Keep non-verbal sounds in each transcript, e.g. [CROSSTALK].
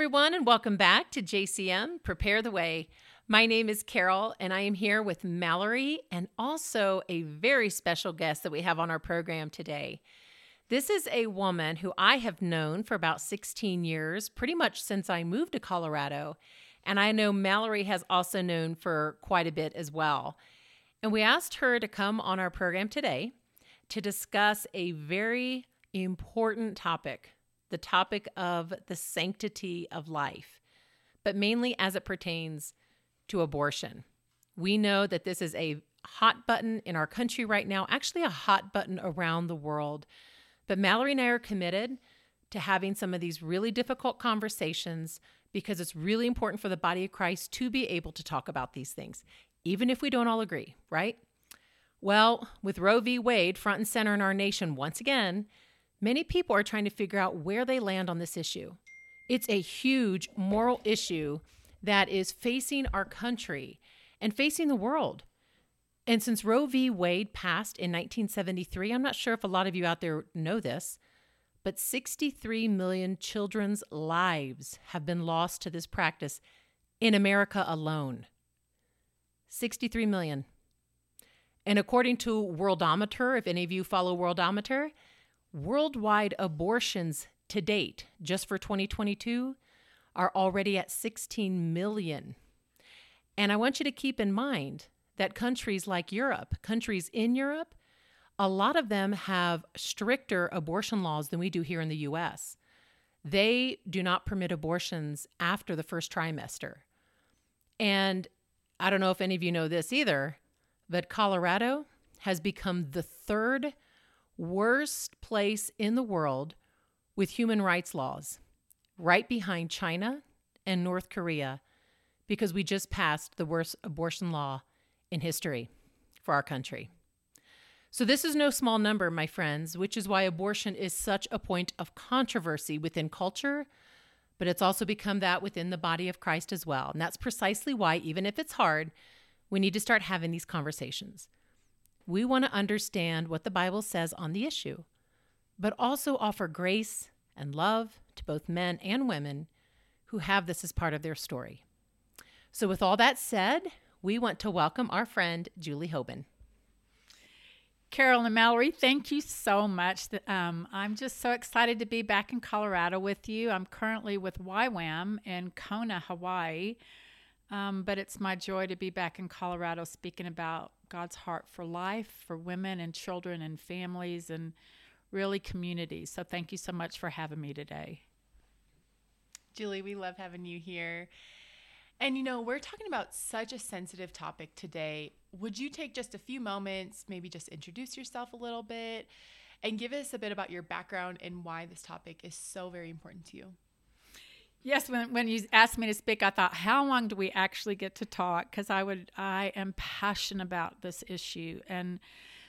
everyone, and welcome back to JCM Prepare the Way. My name is Carol, and I am here with Mallory and also a very special guest that we have on our program today. This is a woman who I have known for about 16 years, pretty much since I moved to Colorado. And I know Mallory has also known for quite a bit as well. And we asked her to come on our program today to discuss a very important topic the topic of the sanctity of life, but mainly as it pertains to abortion. We know that this is a hot button in our country right now, actually, a hot button around the world. But Mallory and I are committed to having some of these really difficult conversations because it's really important for the body of Christ to be able to talk about these things, even if we don't all agree, right? Well, with Roe v. Wade front and center in our nation once again, many people are trying to figure out where they land on this issue. It's a huge moral issue that is facing our country and facing the world. And since Roe v. Wade passed in 1973, I'm not sure if a lot of you out there know this, but 63 million children's lives have been lost to this practice in America alone. 63 million. And according to Worldometer, if any of you follow Worldometer, worldwide abortions to date, just for 2022, are already at 16 million. And I want you to keep in mind that countries like Europe, countries in Europe, a lot of them have stricter abortion laws than we do here in the US. They do not permit abortions after the first trimester. And I don't know if any of you know this either, but Colorado has become the third worst place in the world with human rights laws, right behind China and North Korea, because we just passed the worst abortion law in history for our country. So, this is no small number, my friends, which is why abortion is such a point of controversy within culture, but it's also become that within the body of Christ as well. And that's precisely why, even if it's hard, we need to start having these conversations. We want to understand what the Bible says on the issue, but also offer grace and love to both men and women who have this as part of their story. So, with all that said, we want to welcome our friend Julie Hoban. Carol and Mallory, thank you so much. Um, I'm just so excited to be back in Colorado with you. I'm currently with YWAM in Kona, Hawaii. Um, but it's my joy to be back in Colorado speaking about God's heart for life, for women and children and families and really communities. So thank you so much for having me today. Julie, we love having you here. And you know, we're talking about such a sensitive topic today. Would you take just a few moments, maybe just introduce yourself a little bit, and give us a bit about your background and why this topic is so very important to you? Yes, when, when you asked me to speak, I thought, how long do we actually get to talk? Because I would, I am passionate about this issue, and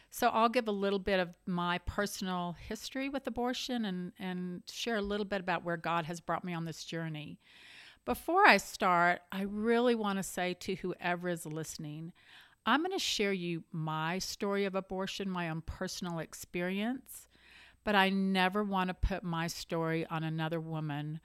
so I'll give a little bit of my personal history with abortion and and share a little bit about where God has brought me on this journey. Before I start, I really want to say to whoever is listening, I'm going to share you my story of abortion, my own personal experience, but I never want to put my story on another woman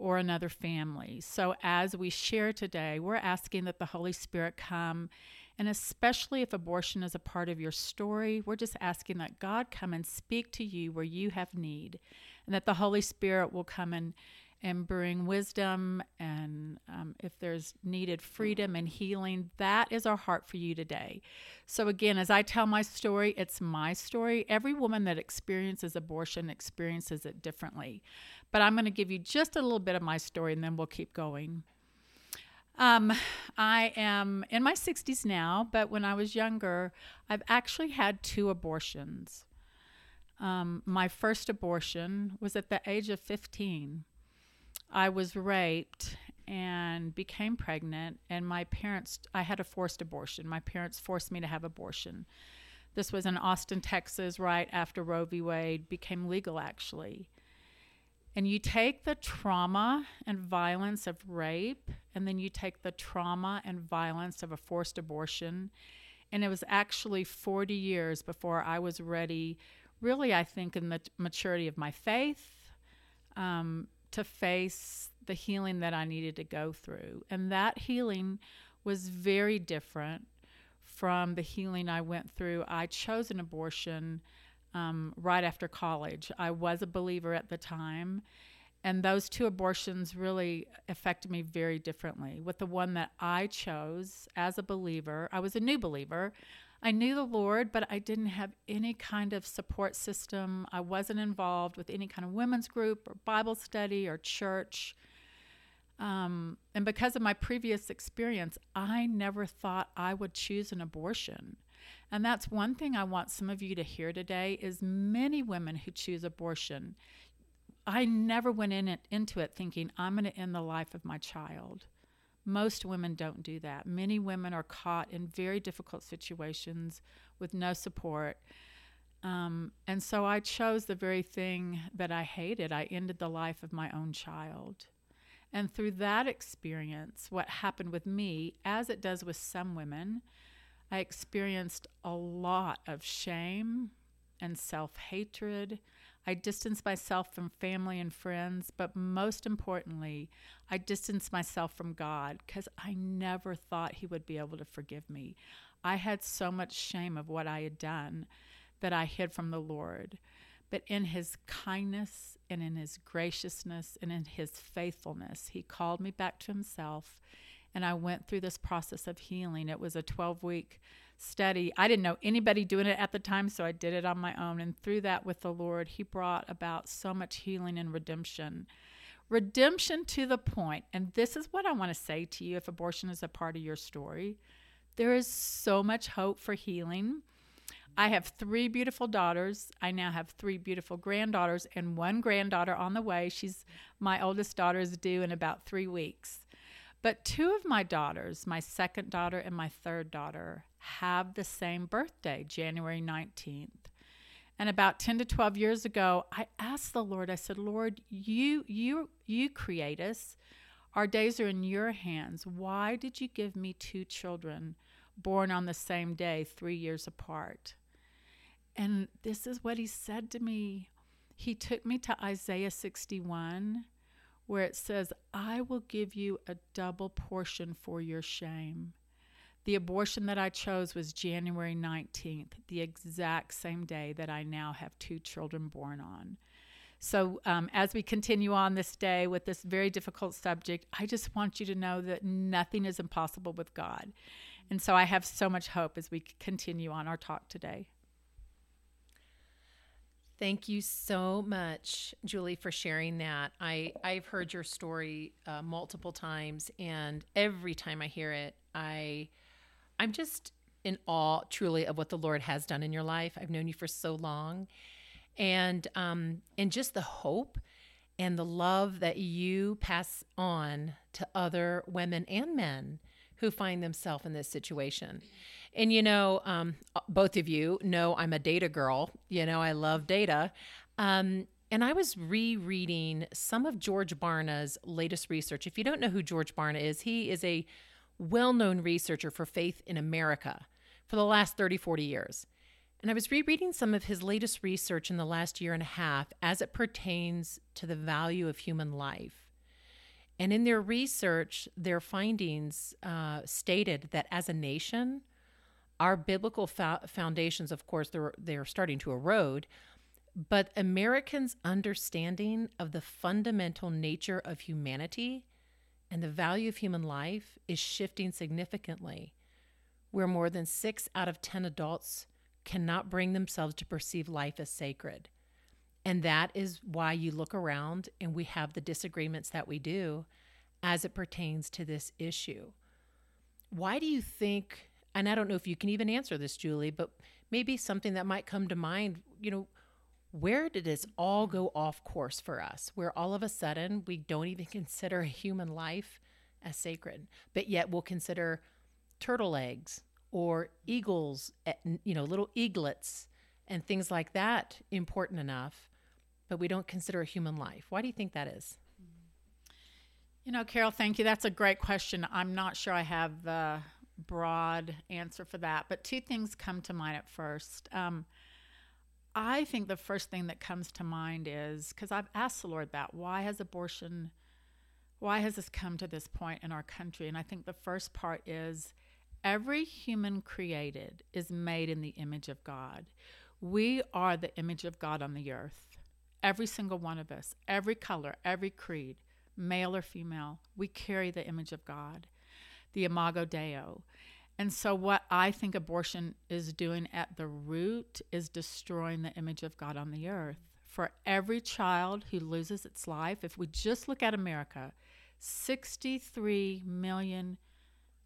or another family. So as we share today, we're asking that the Holy Spirit come and especially if abortion is a part of your story, we're just asking that God come and speak to you where you have need and that the Holy Spirit will come and and bring wisdom and um, if there's needed freedom and healing that is our heart for you today so again as i tell my story it's my story every woman that experiences abortion experiences it differently but i'm going to give you just a little bit of my story and then we'll keep going um, I am in my 60s now, but when I was younger, I've actually had two abortions. Um, my first abortion was at the age of 15. I was raped and became pregnant, and my parents, I had a forced abortion. My parents forced me to have abortion. This was in Austin, Texas, right after Roe v. Wade became legal, actually. And you take the trauma and violence of rape, and then you take the trauma and violence of a forced abortion. And it was actually 40 years before I was ready, really, I think, in the maturity of my faith, um, to face the healing that I needed to go through. And that healing was very different from the healing I went through. I chose an abortion um, right after college. I was a believer at the time. And those two abortions really affected me very differently. With the one that I chose as a believer, I was a new believer. I knew the Lord, but I didn't have any kind of support system. I wasn't involved with any kind of women's group or Bible study or church. Um, and because of my previous experience, I never thought I would choose an abortion. And that's one thing I want some of you to hear today is many women who choose abortion. I never went in it, into it thinking I'm going to end the life of my child. Most women don't do that. Many women are caught in very difficult situations with no support. Um, and so I chose the very thing that I hated. I ended the life of my own child. And through that experience, what happened with me, as it does with some women, I experienced a lot of shame and self hatred. I distanced myself from family and friends, but most importantly, I distanced myself from God because I never thought He would be able to forgive me. I had so much shame of what I had done that I hid from the Lord. But in His kindness and in His graciousness and in His faithfulness, He called me back to Himself. And I went through this process of healing. It was a 12 week study. I didn't know anybody doing it at the time, so I did it on my own. And through that with the Lord, He brought about so much healing and redemption. Redemption to the point, and this is what I want to say to you if abortion is a part of your story. There is so much hope for healing. I have three beautiful daughters. I now have three beautiful granddaughters and one granddaughter on the way. She's my oldest daughter is due in about three weeks. But two of my daughters, my second daughter and my third daughter, have the same birthday, January 19th. And about 10 to 12 years ago, I asked the Lord, I said, Lord, you you you create us. Our days are in your hands. Why did you give me two children born on the same day, 3 years apart? And this is what he said to me. He took me to Isaiah 61 where it says, I will give you a double portion for your shame. The abortion that I chose was January 19th, the exact same day that I now have two children born on. So, um, as we continue on this day with this very difficult subject, I just want you to know that nothing is impossible with God. And so, I have so much hope as we continue on our talk today. Thank you so much, Julie, for sharing that. I, I've heard your story uh, multiple times, and every time I hear it, I, I'm just in awe, truly, of what the Lord has done in your life. I've known you for so long, and um, and just the hope and the love that you pass on to other women and men who find themselves in this situation. And you know, um, both of you know I'm a data girl. You know, I love data. Um, and I was rereading some of George Barna's latest research. If you don't know who George Barna is, he is a well known researcher for faith in America for the last 30, 40 years. And I was rereading some of his latest research in the last year and a half as it pertains to the value of human life. And in their research, their findings uh, stated that as a nation, our biblical fo- foundations, of course, they're, they're starting to erode, but Americans' understanding of the fundamental nature of humanity and the value of human life is shifting significantly, where more than six out of 10 adults cannot bring themselves to perceive life as sacred. And that is why you look around and we have the disagreements that we do as it pertains to this issue. Why do you think and I don't know if you can even answer this, Julie, but maybe something that might come to mind, you know, where did this all go off course for us? Where all of a sudden we don't even [LAUGHS] consider a human life as sacred, but yet we'll consider turtle eggs or eagles, eh, you know, little eaglets and things like that important enough, but we don't consider a human life. Why do you think that is? You know, Carol, thank you. That's a great question. I'm not sure I have the broad answer for that, but two things come to mind at first. Um, I think the first thing that comes to mind is because I've asked the Lord that why has abortion, why has this come to this point in our country? And I think the first part is every human created is made in the image of God. We are the image of God on the earth. Every single one of us, every color, every creed, male or female, we carry the image of God, the imago Dei. And so, what I think abortion is doing at the root is destroying the image of God on the earth. For every child who loses its life, if we just look at America, 63 million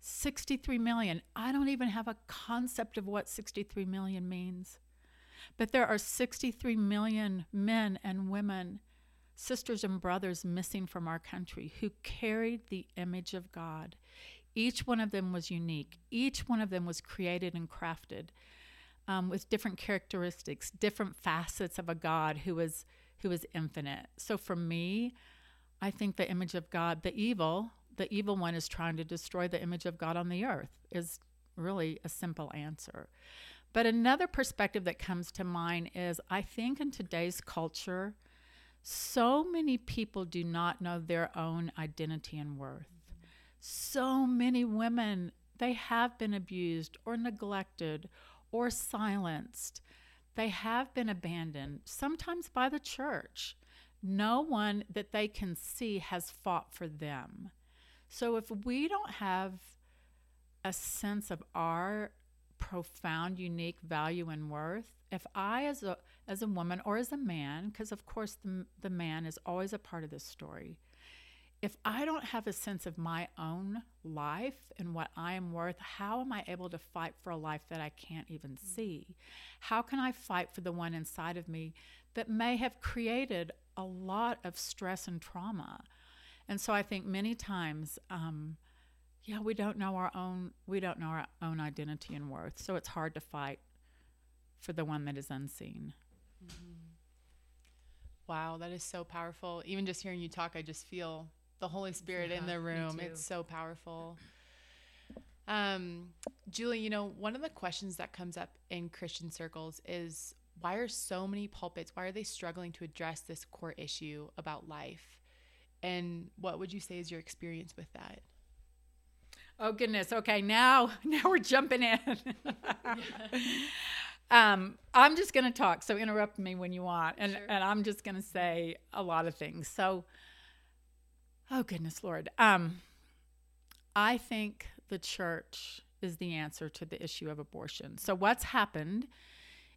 63 million. I don't even have a concept of what 63 million means. But there are 63 million men and women, sisters and brothers missing from our country who carried the image of God. Each one of them was unique. Each one of them was created and crafted um, with different characteristics, different facets of a God who was who is infinite. So for me, I think the image of God, the evil, the evil one is trying to destroy the image of God on the earth, is really a simple answer. But another perspective that comes to mind is I think in today's culture, so many people do not know their own identity and worth. So many women, they have been abused or neglected or silenced. They have been abandoned, sometimes by the church. No one that they can see has fought for them. So if we don't have a sense of our profound, unique value and worth, if I, as a as a woman or as a man, because of course the, the man is always a part of this story, if I don't have a sense of my own life and what I am worth, how am I able to fight for a life that I can't even see? How can I fight for the one inside of me that may have created a lot of stress and trauma? And so I think many times, um, yeah, we don't know our own we don't know our own identity and worth, so it's hard to fight for the one that is unseen. Mm-hmm. Wow, that is so powerful. Even just hearing you talk, I just feel the Holy Spirit yeah, in the room. It's so powerful. Um, Julie, you know, one of the questions that comes up in Christian circles is why are so many pulpits, why are they struggling to address this core issue about life? And what would you say is your experience with that? Oh goodness. Okay, now [LAUGHS] now we're jumping in. [LAUGHS] um, I'm just going to talk. So interrupt me when you want, and sure. and I'm just going to say a lot of things. So, oh goodness, Lord. Um, I think the church is the answer to the issue of abortion. So what's happened?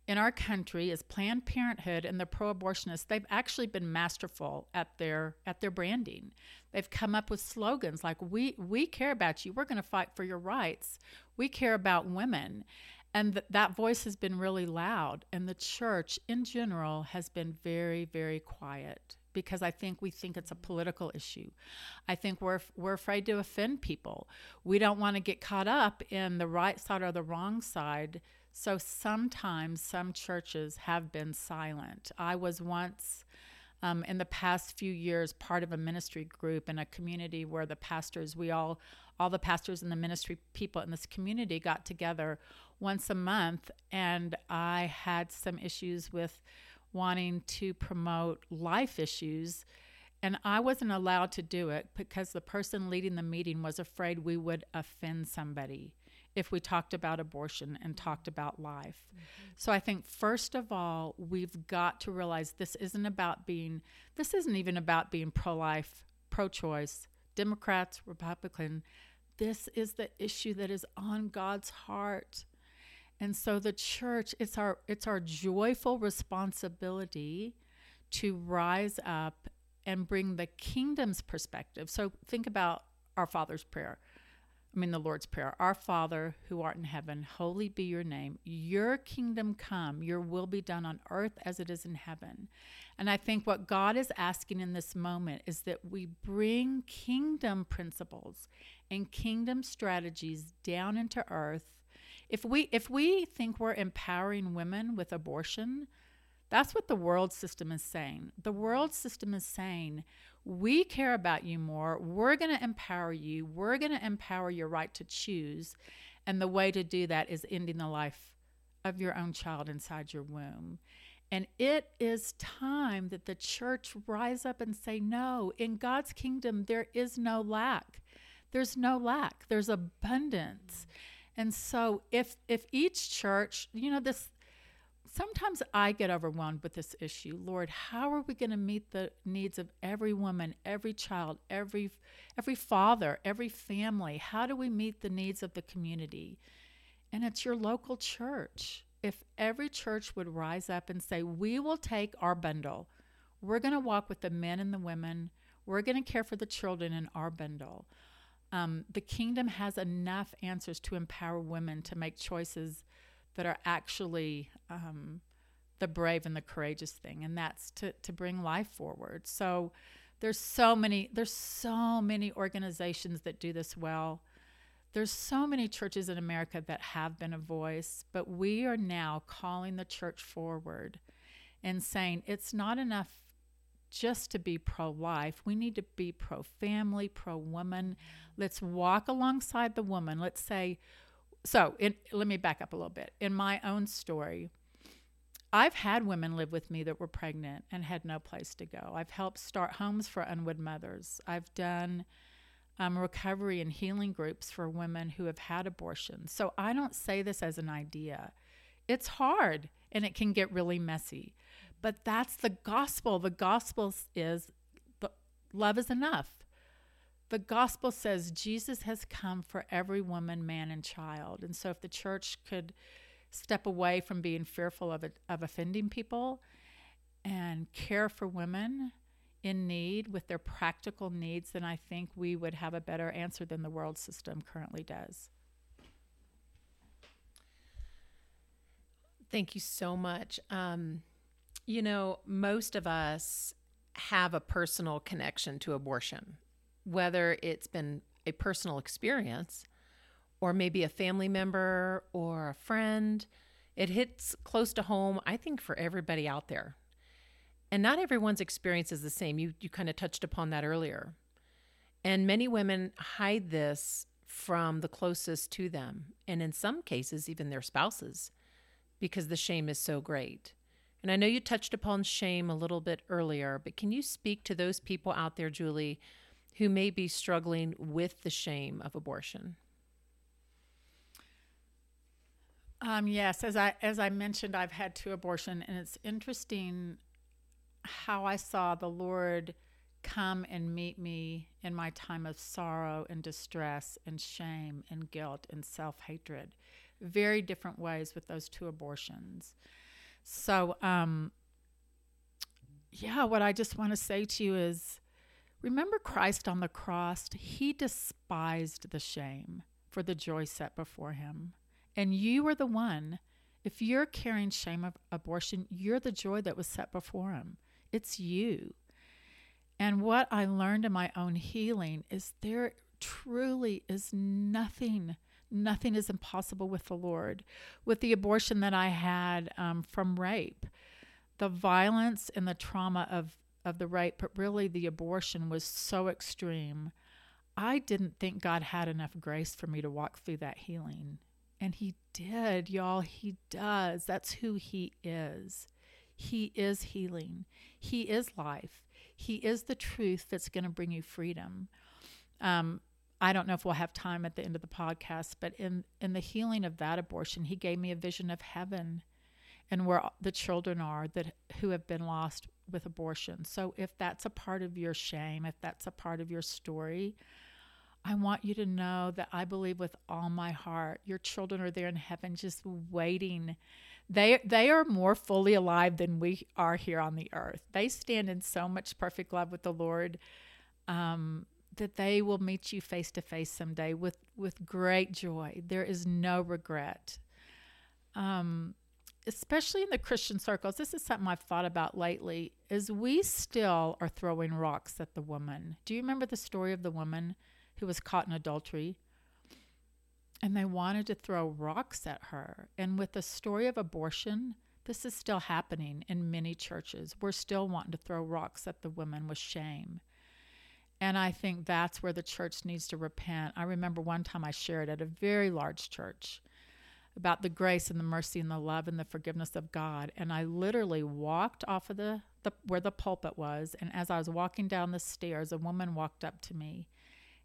In our country is Planned Parenthood and the pro-abortionists. They've actually been masterful at their at their branding. They've come up with slogans like "We we care about you. We're going to fight for your rights. We care about women." And th- that voice has been really loud. And the church in general has been very, very quiet because I think we think it's a political issue. I think we're we're afraid to offend people. We don't want to get caught up in the right side or the wrong side so sometimes some churches have been silent. I was once, um, in the past few years, part of a ministry group in a community where the pastors, we all, all the pastors and the ministry people in this community got together once a month, and I had some issues with wanting to promote life issues. And I wasn't allowed to do it because the person leading the meeting was afraid we would offend somebody if we talked about abortion and talked about life. Mm-hmm. So I think first of all, we've got to realize this isn't about being this isn't even about being pro-life, pro-choice, Democrats, Republican. This is the issue that is on God's heart. And so the church, it's our it's our joyful responsibility to rise up and bring the kingdom's perspective. So think about our Father's prayer. I mean, the Lord's Prayer Our Father who art in heaven, holy be your name. Your kingdom come, your will be done on earth as it is in heaven. And I think what God is asking in this moment is that we bring kingdom principles and kingdom strategies down into earth. If we if we think we're empowering women with abortion, that's what the world system is saying. The world system is saying we care about you more. We're going to empower you. We're going to empower your right to choose. And the way to do that is ending the life of your own child inside your womb. And it is time that the church rise up and say, no, in God's kingdom, there is no lack. There's no lack, there's abundance. And so if if each church, you know, this sometimes I get overwhelmed with this issue. Lord, how are we going to meet the needs of every woman, every child, every every father, every family? How do we meet the needs of the community? And it's your local church. If every church would rise up and say, "We will take our bundle. We're going to walk with the men and the women. We're going to care for the children in our bundle." Um, the kingdom has enough answers to empower women to make choices that are actually um, the brave and the courageous thing, and that's to to bring life forward. So there's so many there's so many organizations that do this well. There's so many churches in America that have been a voice, but we are now calling the church forward and saying it's not enough just to be pro life. We need to be pro family, pro woman. Let's walk alongside the woman. Let's say, so in, let me back up a little bit. In my own story, I've had women live with me that were pregnant and had no place to go. I've helped start homes for unwed mothers. I've done um, recovery and healing groups for women who have had abortions. So I don't say this as an idea. It's hard and it can get really messy. But that's the gospel. The gospel is the, love is enough. The gospel says Jesus has come for every woman, man, and child. And so if the church could step away from being fearful of, it, of offending people and care for women in need with their practical needs, then I think we would have a better answer than the world system currently does. Thank you so much. Um, you know, most of us have a personal connection to abortion, whether it's been a personal experience or maybe a family member or a friend. It hits close to home, I think, for everybody out there. And not everyone's experience is the same. You, you kind of touched upon that earlier. And many women hide this from the closest to them, and in some cases, even their spouses, because the shame is so great. And I know you touched upon shame a little bit earlier, but can you speak to those people out there, Julie, who may be struggling with the shame of abortion? Um, yes, as I as I mentioned, I've had two abortions, and it's interesting how I saw the Lord come and meet me in my time of sorrow and distress and shame and guilt and self hatred. Very different ways with those two abortions. So, um, yeah, what I just want to say to you is remember Christ on the cross? He despised the shame for the joy set before him. And you are the one, if you're carrying shame of abortion, you're the joy that was set before him. It's you. And what I learned in my own healing is there truly is nothing Nothing is impossible with the Lord. With the abortion that I had um, from rape, the violence and the trauma of, of the rape, but really the abortion was so extreme. I didn't think God had enough grace for me to walk through that healing. And He did, y'all. He does. That's who He is. He is healing, He is life, He is the truth that's going to bring you freedom. Um, I don't know if we'll have time at the end of the podcast, but in in the healing of that abortion, he gave me a vision of heaven and where the children are that who have been lost with abortion. So if that's a part of your shame, if that's a part of your story, I want you to know that I believe with all my heart your children are there in heaven just waiting. They they are more fully alive than we are here on the earth. They stand in so much perfect love with the Lord. Um, that they will meet you face to face someday with with great joy. There is no regret. Um, especially in the Christian circles, this is something I've thought about lately. Is we still are throwing rocks at the woman. Do you remember the story of the woman who was caught in adultery? And they wanted to throw rocks at her. And with the story of abortion, this is still happening in many churches. We're still wanting to throw rocks at the women with shame. And I think that's where the church needs to repent. I remember one time I shared at a very large church, about the grace and the mercy and the love and the forgiveness of God. And I literally walked off of the, the where the pulpit was. And as I was walking down the stairs, a woman walked up to me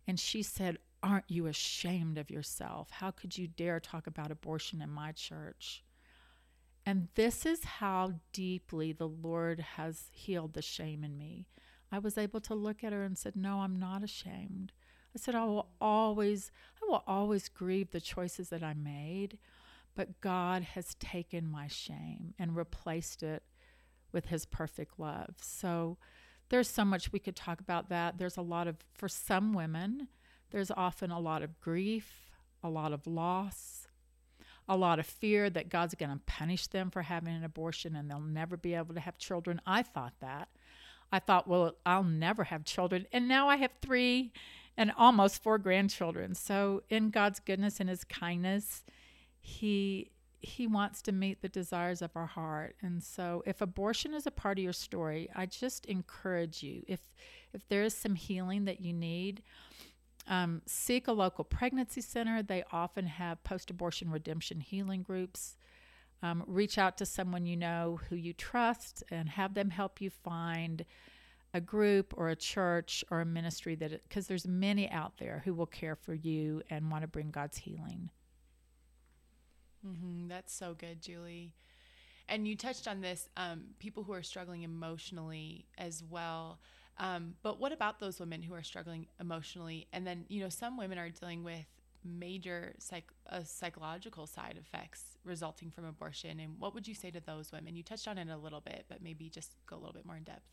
and she said, Aren't you ashamed of yourself? How could you dare talk about abortion in my church? And this is how deeply the Lord has healed the shame in me. I was able to look at her and said, "No, I'm not ashamed." I said, "I will always I will always grieve the choices that I made, but God has taken my shame and replaced it with his perfect love." So there's so much we could talk about that. There's a lot of for some women, there's often a lot of grief, a lot of loss, a lot of fear that God's going to punish them for having an abortion and they'll never be able to have children. I thought that. I thought, well, I'll never have children. And now I have three and almost four grandchildren. So, in God's goodness and his kindness, he he wants to meet the desires of our heart. And so if abortion is a part of your story, I just encourage you if if there is some healing that you need, um, seek a local pregnancy center. They often have post abortion redemption healing groups. Um, reach out to someone you know who you trust and have them help you find a group or a church or a ministry that because there's many out there who will care for you and want to bring God's healing. Mm-hmm. That's so good, Julie. And you touched on this um, people who are struggling emotionally as well. Um, but what about those women who are struggling emotionally? And then, you know, some women are dealing with major psych- uh, psychological side effects resulting from abortion. And what would you say to those women? You touched on it a little bit, but maybe just go a little bit more in depth.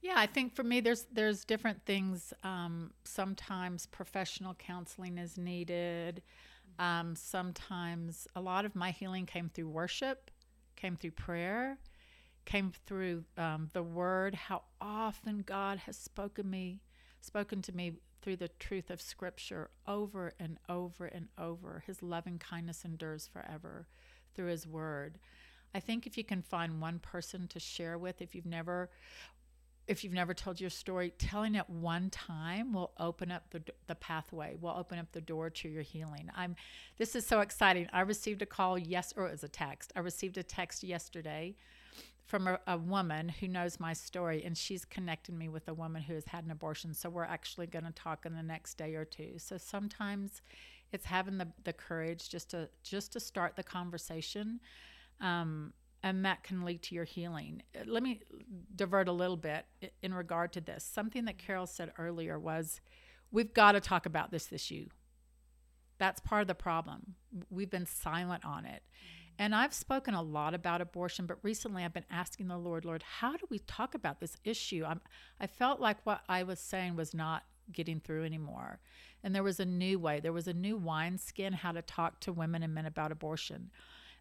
Yeah, I think for me, there's there's different things. Um, sometimes professional counseling is needed. Um, sometimes a lot of my healing came through worship, came through prayer, came through um, the word. How often God has spoken me, spoken to me through the truth of Scripture over and over and over. His loving kindness endures forever through His word. I think if you can find one person to share with, if you've never if you've never told your story, telling it one time will open up the, the pathway, will open up the door to your healing. I'm this is so exciting. I received a call yes or it was a text. I received a text yesterday from a, a woman who knows my story and she's connected me with a woman who has had an abortion. So we're actually going to talk in the next day or two. So sometimes it's having the, the courage just to just to start the conversation. Um, and that can lead to your healing. Let me divert a little bit in regard to this. Something that Carol said earlier was we've got to talk about this issue. That's part of the problem. We've been silent on it. And I've spoken a lot about abortion, but recently I've been asking the Lord, Lord, how do we talk about this issue? I'm, I felt like what I was saying was not getting through anymore. And there was a new way, there was a new wineskin how to talk to women and men about abortion.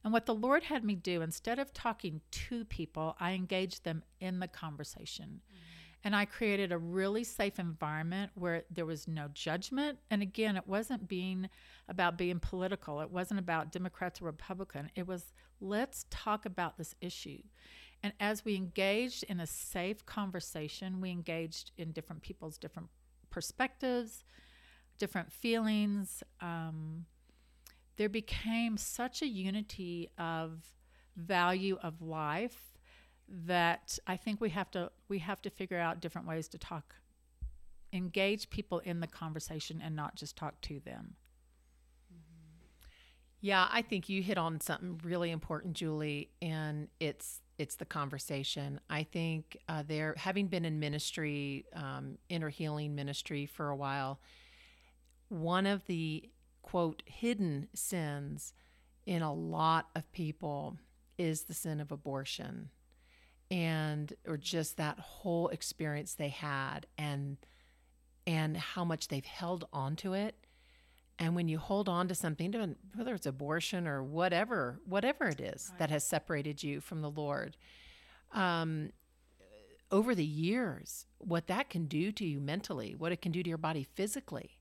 And what the Lord had me do, instead of talking to people, I engaged them in the conversation. Mm-hmm. And I created a really safe environment where there was no judgment. And again, it wasn't being about being political, it wasn't about Democrats or Republican. It was let's talk about this issue. And as we engaged in a safe conversation, we engaged in different people's different perspectives, different feelings. Um, there became such a unity of value of life that I think we have to we have to figure out different ways to talk engage people in the conversation and not just talk to them. Yeah, I think you hit on something really important, Julie, and it's it's the conversation. I think uh, there, having been in ministry, um, inner healing ministry for a while, one of the quote, hidden sins in a lot of people is the sin of abortion and or just that whole experience they had and and how much they've held on to it and when you hold on to something whether it's abortion or whatever whatever it is right. that has separated you from the lord um, over the years what that can do to you mentally what it can do to your body physically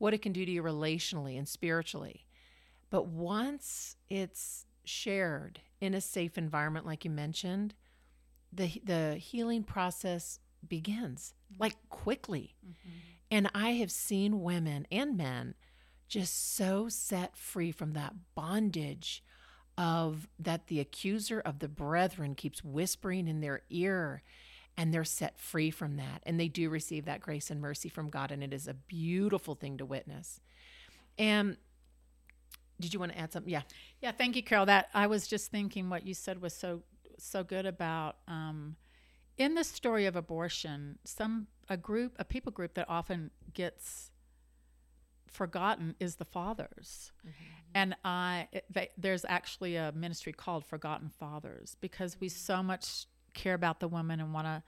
what it can do to you relationally and spiritually. But once it's shared in a safe environment, like you mentioned, the the healing process begins like quickly. Mm-hmm. And I have seen women and men just so set free from that bondage of that the accuser of the brethren keeps whispering in their ear and they're set free from that and they do receive that grace and mercy from God and it is a beautiful thing to witness. And did you want to add something? Yeah. Yeah, thank you, Carol. That I was just thinking what you said was so so good about um, in the story of abortion, some a group, a people group that often gets forgotten is the fathers. Mm-hmm. And I, they, there's actually a ministry called Forgotten Fathers because we so much care about the woman and want to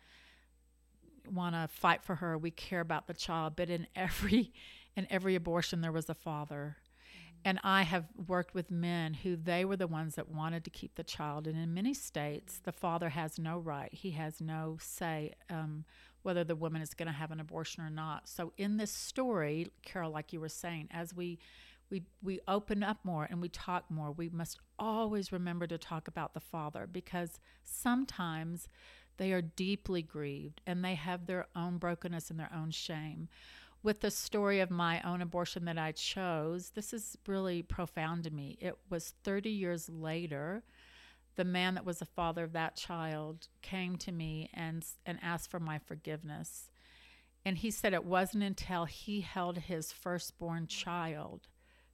want to fight for her. We care about the child, but in every in every abortion there was a father and I have worked with men who they were the ones that wanted to keep the child. And in many states, the father has no right, he has no say um, whether the woman is going to have an abortion or not. So, in this story, Carol, like you were saying, as we we, we open up more and we talk more, we must always remember to talk about the father because sometimes they are deeply grieved and they have their own brokenness and their own shame with the story of my own abortion that I chose, this is really profound to me. It was 30 years later, the man that was the father of that child came to me and, and asked for my forgiveness. And he said it wasn't until he held his firstborn child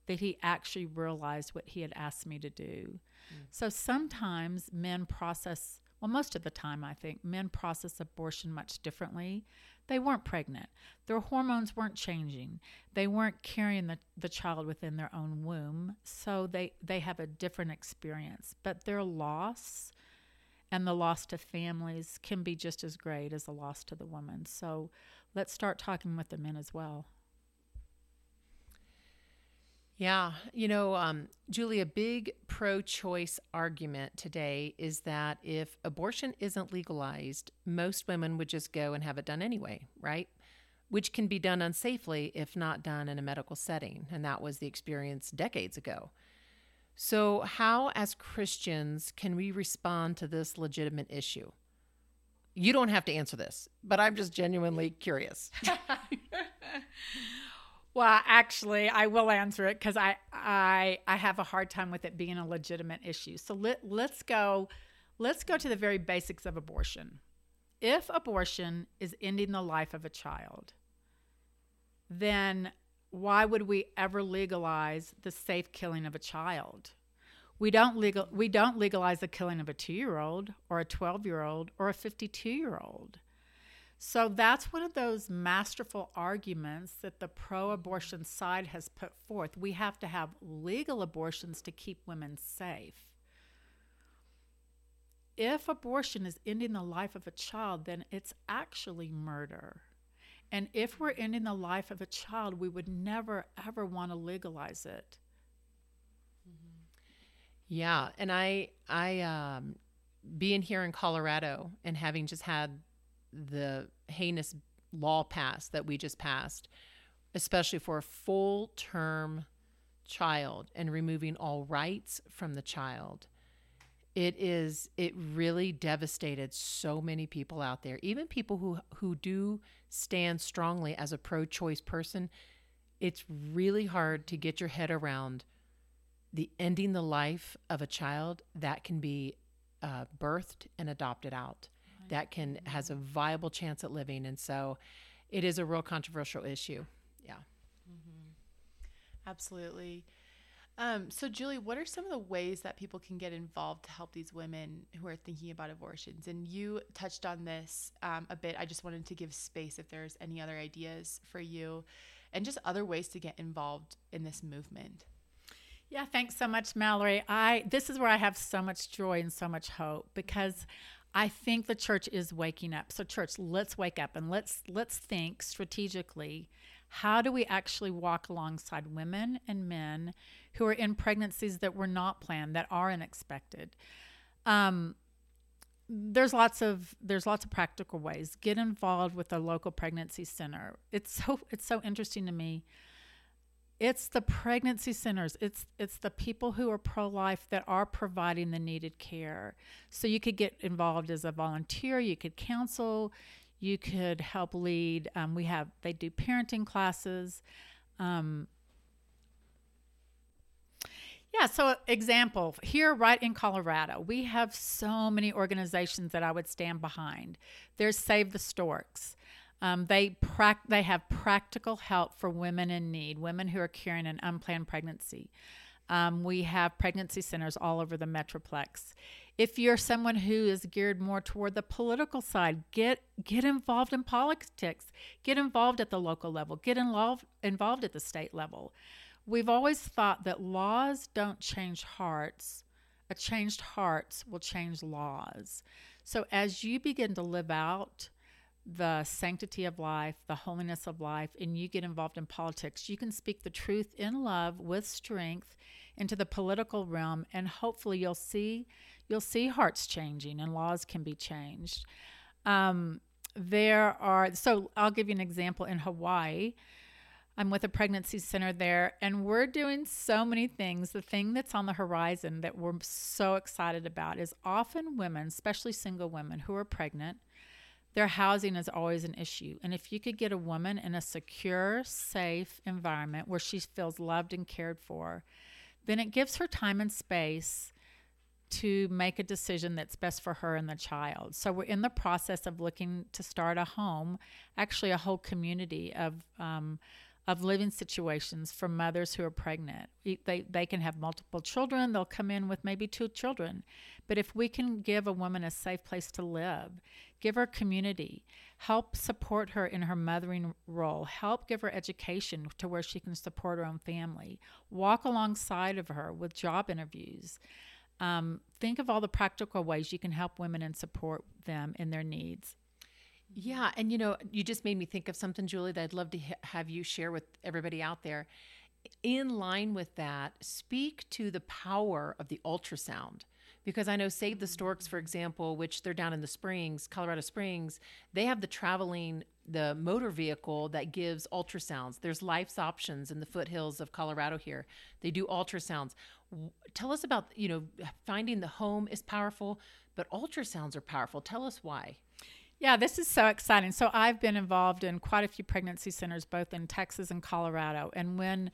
that he actually realized what he had asked me to do. Mm. So sometimes men process, well, most of the time, I think, men process abortion much differently they weren't pregnant. Their hormones weren't changing. They weren't carrying the, the child within their own womb. So they, they have a different experience. But their loss and the loss to families can be just as great as the loss to the woman. So let's start talking with the men as well. Yeah. You know, um, Julie, a big pro choice argument today is that if abortion isn't legalized, most women would just go and have it done anyway, right? Which can be done unsafely if not done in a medical setting. And that was the experience decades ago. So, how, as Christians, can we respond to this legitimate issue? You don't have to answer this, but I'm just genuinely curious. [LAUGHS] [LAUGHS] Well, actually, I will answer it because I, I I have a hard time with it being a legitimate issue. So let let's go let's go to the very basics of abortion. If abortion is ending the life of a child, then why would we ever legalize the safe killing of a child? We don't legal we don't legalize the killing of a 2-year-old or a 12-year-old or a 52-year-old. So that's one of those masterful arguments that the pro abortion side has put forth. We have to have legal abortions to keep women safe. If abortion is ending the life of a child, then it's actually murder. And if we're ending the life of a child, we would never, ever want to legalize it. Yeah. And I, I, um, being here in Colorado and having just had the heinous law passed that we just passed, especially for a full term child and removing all rights from the child. It is it really devastated so many people out there, even people who who do stand strongly as a pro-choice person. It's really hard to get your head around the ending the life of a child that can be uh, birthed and adopted out that can has a viable chance at living. And so it is a real controversial issue. Yeah. Mm-hmm. absolutely. Um, so julie what are some of the ways that people can get involved to help these women who are thinking about abortions? And you touched on this um, a bit. I just wanted to give space if there's any other ideas for you and just other ways to get involved in this movement. Yeah, thanks so much, Mallory. I this is where I have so much joy and so much hope because I think the church is waking up. So church, let's wake up and let's let's think strategically. How do we actually walk alongside women and men who are in pregnancies that were not planned, that are unexpected? Um, there's lots of there's lots of practical ways. Get involved with a local pregnancy center. It's so it's so interesting to me it's the pregnancy centers it's it's the people who are pro-life that are providing the needed care so you could get involved as a volunteer you could counsel you could help lead um, we have they do parenting classes um, Yeah, so example, here right in Colorado, we have so many organizations that I would stand behind. There's Save the Storks. Um, they prac- they have practical help for women in need, women who are carrying an unplanned pregnancy. Um, we have pregnancy centers all over the metroplex. If you're someone who is geared more toward the political side, get get involved in politics. Get involved at the local level. Get involved involved at the state level. We've always thought that laws don't change hearts. A changed hearts will change laws. So as you begin to live out the sanctity of life, the holiness of life, and you get involved in politics, you can speak the truth in love with strength into the political realm and hopefully you'll see you'll see hearts changing and laws can be changed. Um, there are so I'll give you an example in Hawaii. I'm with a pregnancy center there, and we're doing so many things. The thing that's on the horizon that we're so excited about is often women, especially single women who are pregnant, their housing is always an issue. And if you could get a woman in a secure, safe environment where she feels loved and cared for, then it gives her time and space to make a decision that's best for her and the child. So we're in the process of looking to start a home, actually a whole community of um, of living situations for mothers who are pregnant. They, they can have multiple children, they'll come in with maybe two children. But if we can give a woman a safe place to live, give her community, help support her in her mothering role, help give her education to where she can support her own family, walk alongside of her with job interviews. Um, think of all the practical ways you can help women and support them in their needs. Yeah, and you know, you just made me think of something, Julie, that I'd love to ha- have you share with everybody out there. In line with that, speak to the power of the ultrasound. Because I know Save the Storks, for example, which they're down in the Springs, Colorado Springs, they have the traveling, the motor vehicle that gives ultrasounds. There's Life's Options in the foothills of Colorado here. They do ultrasounds. Tell us about, you know, finding the home is powerful, but ultrasounds are powerful. Tell us why. Yeah, this is so exciting. So I've been involved in quite a few pregnancy centers, both in Texas and Colorado. And when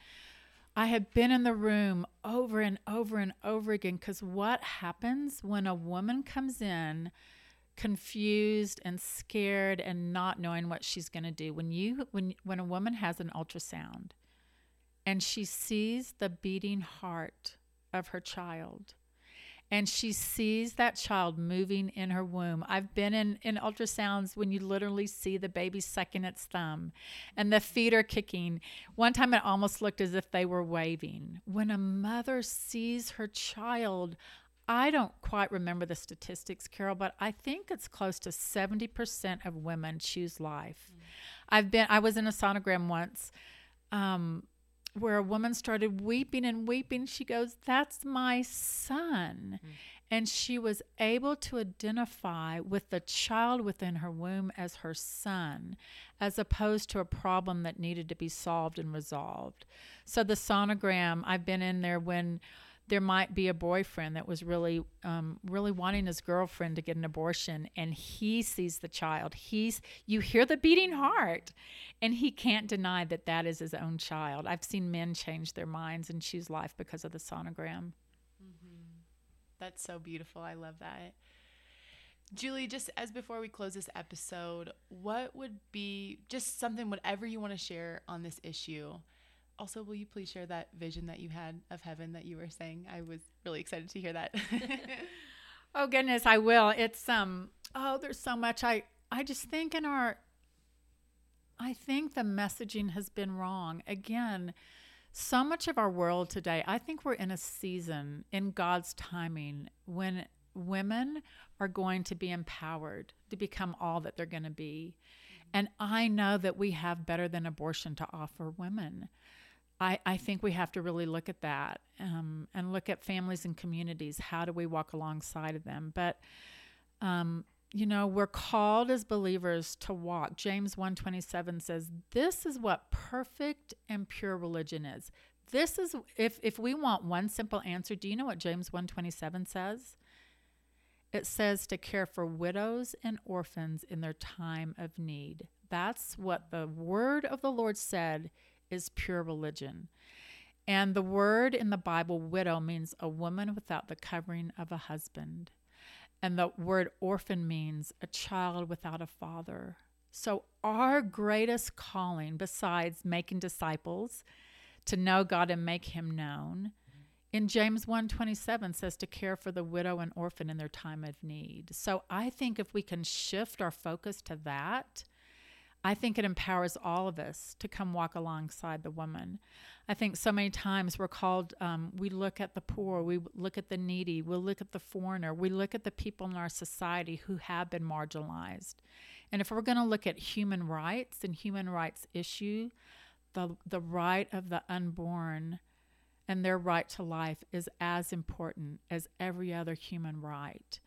I have been in the room over and over and over again, because what happens when a woman comes in confused and scared and not knowing what she's going to do? When you when when a woman has an ultrasound and she sees the beating heart of her child and she sees that child moving in her womb. I've been in, in ultrasounds when you literally see the baby sucking its thumb and the feet are kicking. One time it almost looked as if they were waving. When a mother sees her child, I don't quite remember the statistics, Carol, but I think it's close to 70% of women choose life. Mm. I've been I was in a sonogram once. Um, where a woman started weeping and weeping. She goes, That's my son. Mm. And she was able to identify with the child within her womb as her son, as opposed to a problem that needed to be solved and resolved. So, the sonogram, I've been in there when there might be a boyfriend that was really um, really wanting his girlfriend to get an abortion and he sees the child. He's you hear the beating heart and he can't deny that that is his own child. I've seen men change their minds and choose life because of the sonogram. Mm-hmm. that's so beautiful. I love that. Julie, just as before we close this episode, what would be just something, whatever you want to share on this issue also, will you please share that vision that you had of heaven that you were saying? I was really excited to hear that. [LAUGHS] [LAUGHS] oh goodness, I will. It's um oh, there's so much I I just think in our I think the messaging has been wrong. Again, so much of our world today, I think we're in a season in God's timing when women are going to be empowered to become all that they're going to be. And I know that we have better than abortion to offer women. I, I think we have to really look at that um, and look at families and communities. How do we walk alongside of them? But um, you know, we're called as believers to walk. James 127 says, This is what perfect and pure religion is. This is if if we want one simple answer, do you know what James 127 says? It says to care for widows and orphans in their time of need. That's what the word of the Lord said is pure religion. And the word in the Bible, widow, means a woman without the covering of a husband. And the word orphan means a child without a father. So, our greatest calling, besides making disciples, to know God and make him known, in James 1:27 says to care for the widow and orphan in their time of need. So I think if we can shift our focus to that, I think it empowers all of us to come walk alongside the woman. I think so many times we're called, um, we look at the poor, we look at the needy, we look at the foreigner, we look at the people in our society who have been marginalized. And if we're going to look at human rights and human rights issue, the, the right of the unborn and their right to life is as important as every other human right.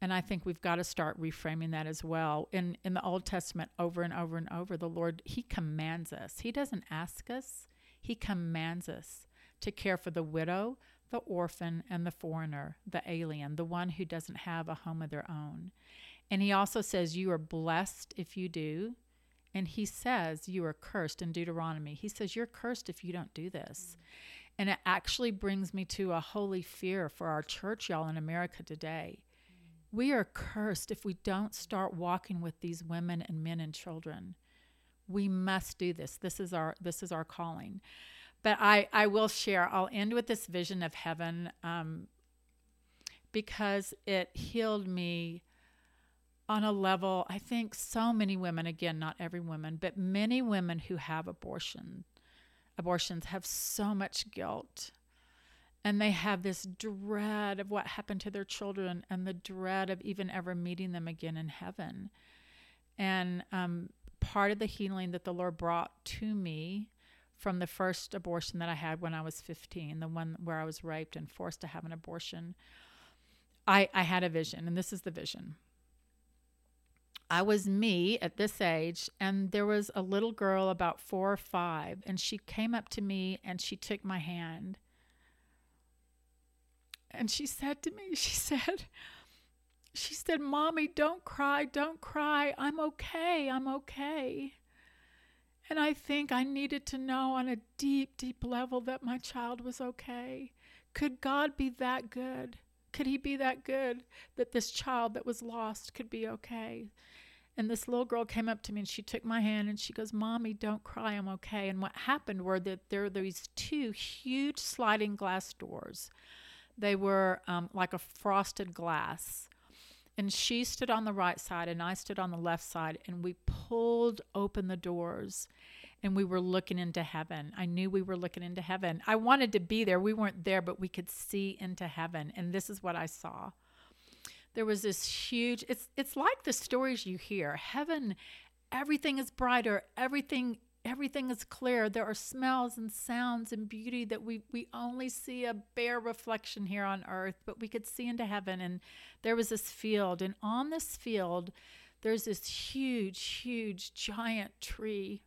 And I think we've got to start reframing that as well. In in the Old Testament over and over and over the Lord he commands us. He doesn't ask us. He commands us to care for the widow, the orphan and the foreigner, the alien, the one who doesn't have a home of their own. And he also says you are blessed if you do. And he says you are cursed in Deuteronomy. He says you're cursed if you don't do this. And it actually brings me to a holy fear for our church, y'all, in America today. We are cursed if we don't start walking with these women and men and children. We must do this. This is our this is our calling. But I I will share. I'll end with this vision of heaven um, because it healed me on a level. I think so many women, again, not every woman, but many women who have abortion abortions have so much guilt and they have this dread of what happened to their children and the dread of even ever meeting them again in heaven. And um, part of the healing that the Lord brought to me from the first abortion that I had when I was 15, the one where I was raped and forced to have an abortion, I, I had a vision, and this is the vision. I was me at this age, and there was a little girl about four or five, and she came up to me and she took my hand. And she said to me, she said, she said, Mommy, don't cry, don't cry. I'm okay, I'm okay. And I think I needed to know on a deep, deep level that my child was okay. Could God be that good? Could He be that good that this child that was lost could be okay? And this little girl came up to me and she took my hand and she goes, Mommy, don't cry, I'm okay. And what happened were that there are these two huge sliding glass doors. They were um, like a frosted glass. And she stood on the right side and I stood on the left side. And we pulled open the doors and we were looking into heaven. I knew we were looking into heaven. I wanted to be there. We weren't there, but we could see into heaven. And this is what I saw there was this huge it's it's like the stories you hear heaven everything is brighter everything everything is clear. There are smells and sounds and beauty that we we only see a bare reflection here on earth but we could see into heaven. And there was this field and on this field there's this huge huge giant tree.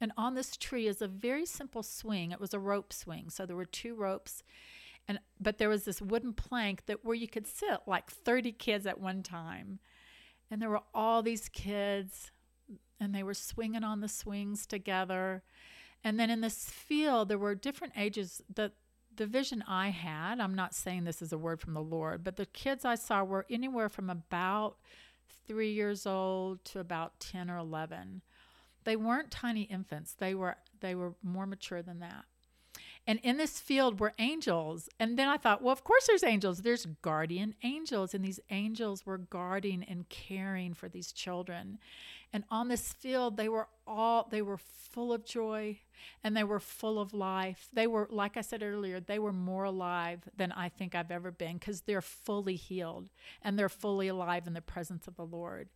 And on this tree is a very simple swing. It was a rope swing. So there were two ropes and but there was this wooden plank that where you could sit like 30 kids at one time. And there were all these kids and they were swinging on the swings together and then in this field there were different ages the the vision i had i'm not saying this is a word from the lord but the kids i saw were anywhere from about three years old to about 10 or 11 they weren't tiny infants they were they were more mature than that and in this field were angels. And then I thought, well, of course there's angels. There's guardian angels. And these angels were guarding and caring for these children. And on this field, they were all, they were full of joy and they were full of life. They were, like I said earlier, they were more alive than I think I've ever been because they're fully healed and they're fully alive in the presence of the Lord.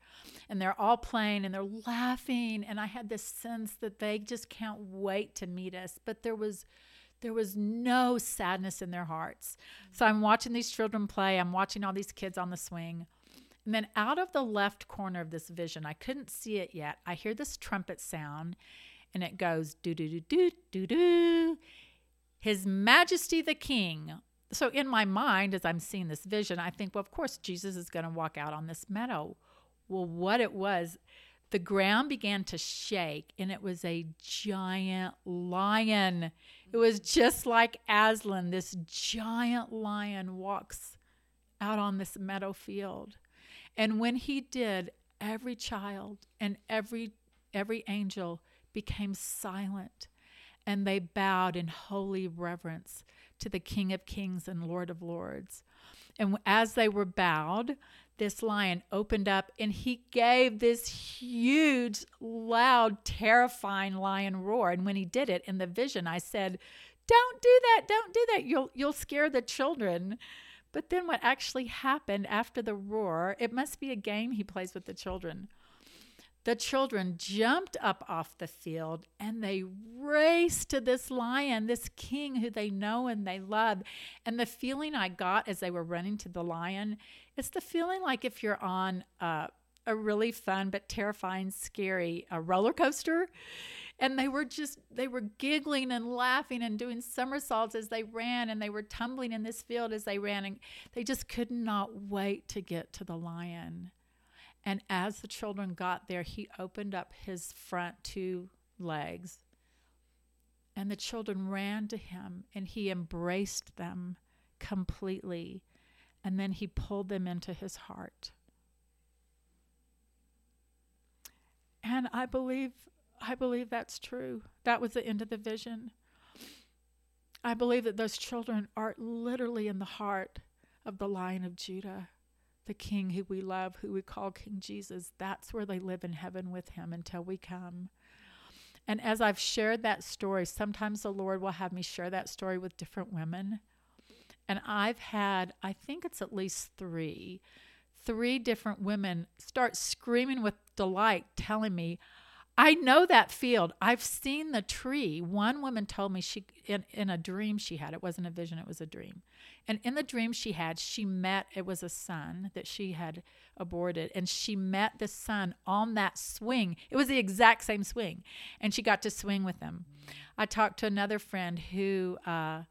And they're all playing and they're laughing. And I had this sense that they just can't wait to meet us. But there was, there was no sadness in their hearts. So I'm watching these children play, I'm watching all these kids on the swing. And then out of the left corner of this vision, I couldn't see it yet. I hear this trumpet sound and it goes do do do do do do. His Majesty the King. So in my mind, as I'm seeing this vision, I think, well, of course, Jesus is going to walk out on this meadow. Well, what it was, the ground began to shake, and it was a giant lion. It was just like Aslan. This giant lion walks out on this meadow field. And when he did, every child and every every angel became silent and they bowed in holy reverence to the King of Kings and Lord of Lords. And as they were bowed, this lion opened up and he gave this huge, loud, terrifying lion roar. And when he did it in the vision, I said, Don't do that, don't do that. You'll you'll scare the children. But then what actually happened after the roar, it must be a game he plays with the children. The children jumped up off the field and they raced to this lion, this king who they know and they love. And the feeling I got as they were running to the lion, it's the feeling like if you're on a, a really fun but terrifying, scary a roller coaster. And they were just, they were giggling and laughing and doing somersaults as they ran, and they were tumbling in this field as they ran. And they just could not wait to get to the lion. And as the children got there, he opened up his front two legs. And the children ran to him and he embraced them completely. And then he pulled them into his heart. And I believe I believe that's true. That was the end of the vision. I believe that those children are literally in the heart of the Lion of Judah the King who we love, who we call King Jesus, that's where they live in heaven with him until we come. And as I've shared that story, sometimes the Lord will have me share that story with different women. And I've had, I think it's at least three, three different women start screaming with delight, telling me, I know that field. I've seen the tree. One woman told me she in, in a dream she had. It wasn't a vision, it was a dream. And in the dream she had, she met it was a son that she had aborted and she met the son on that swing. It was the exact same swing. And she got to swing with him. I talked to another friend who uh,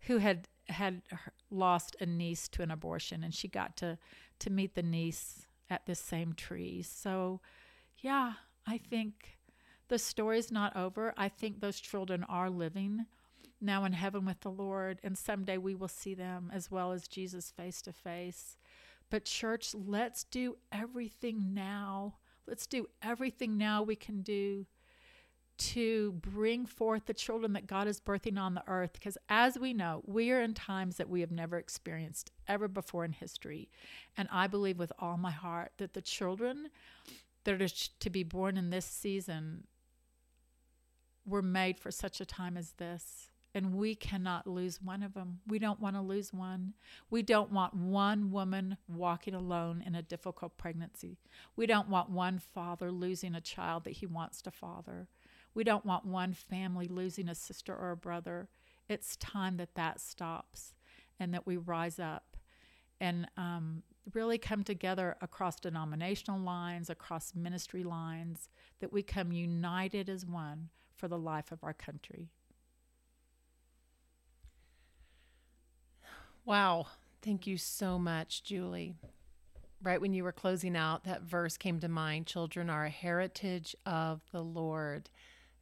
who had had lost a niece to an abortion and she got to to meet the niece at this same tree. So, yeah, I think the story's not over. I think those children are living now in heaven with the Lord, and someday we will see them as well as Jesus face to face. But, church, let's do everything now. Let's do everything now we can do to bring forth the children that God is birthing on the earth. Because as we know, we are in times that we have never experienced ever before in history. And I believe with all my heart that the children that are to be born in this season were made for such a time as this. And we cannot lose one of them. We don't want to lose one. We don't want one woman walking alone in a difficult pregnancy. We don't want one father losing a child that he wants to father. We don't want one family losing a sister or a brother. It's time that that stops and that we rise up and um, really come together across denominational lines, across ministry lines, that we come united as one for the life of our country. Wow. Thank you so much, Julie. Right when you were closing out, that verse came to mind Children are a heritage of the Lord.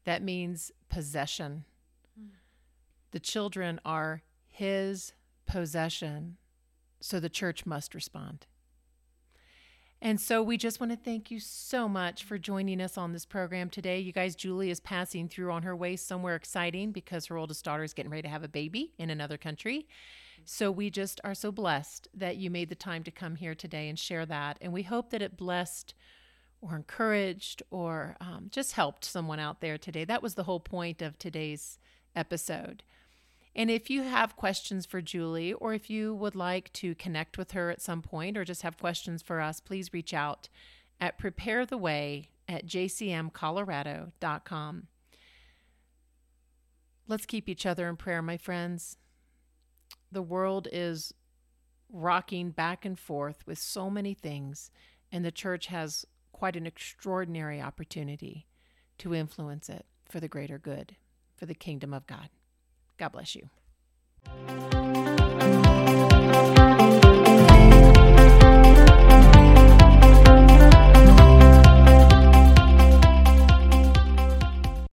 That means possession. Mm. The children are His possession. So the church must respond. And so we just want to thank you so much for joining us on this program today. You guys, Julie is passing through on her way somewhere exciting because her oldest daughter is getting ready to have a baby in another country. So we just are so blessed that you made the time to come here today and share that. And we hope that it blessed or encouraged or um, just helped someone out there today. That was the whole point of today's episode. And if you have questions for Julie, or if you would like to connect with her at some point, or just have questions for us, please reach out at preparetheway at jcmcolorado.com. Let's keep each other in prayer, my friends. The world is rocking back and forth with so many things, and the church has quite an extraordinary opportunity to influence it for the greater good, for the kingdom of God. God bless you.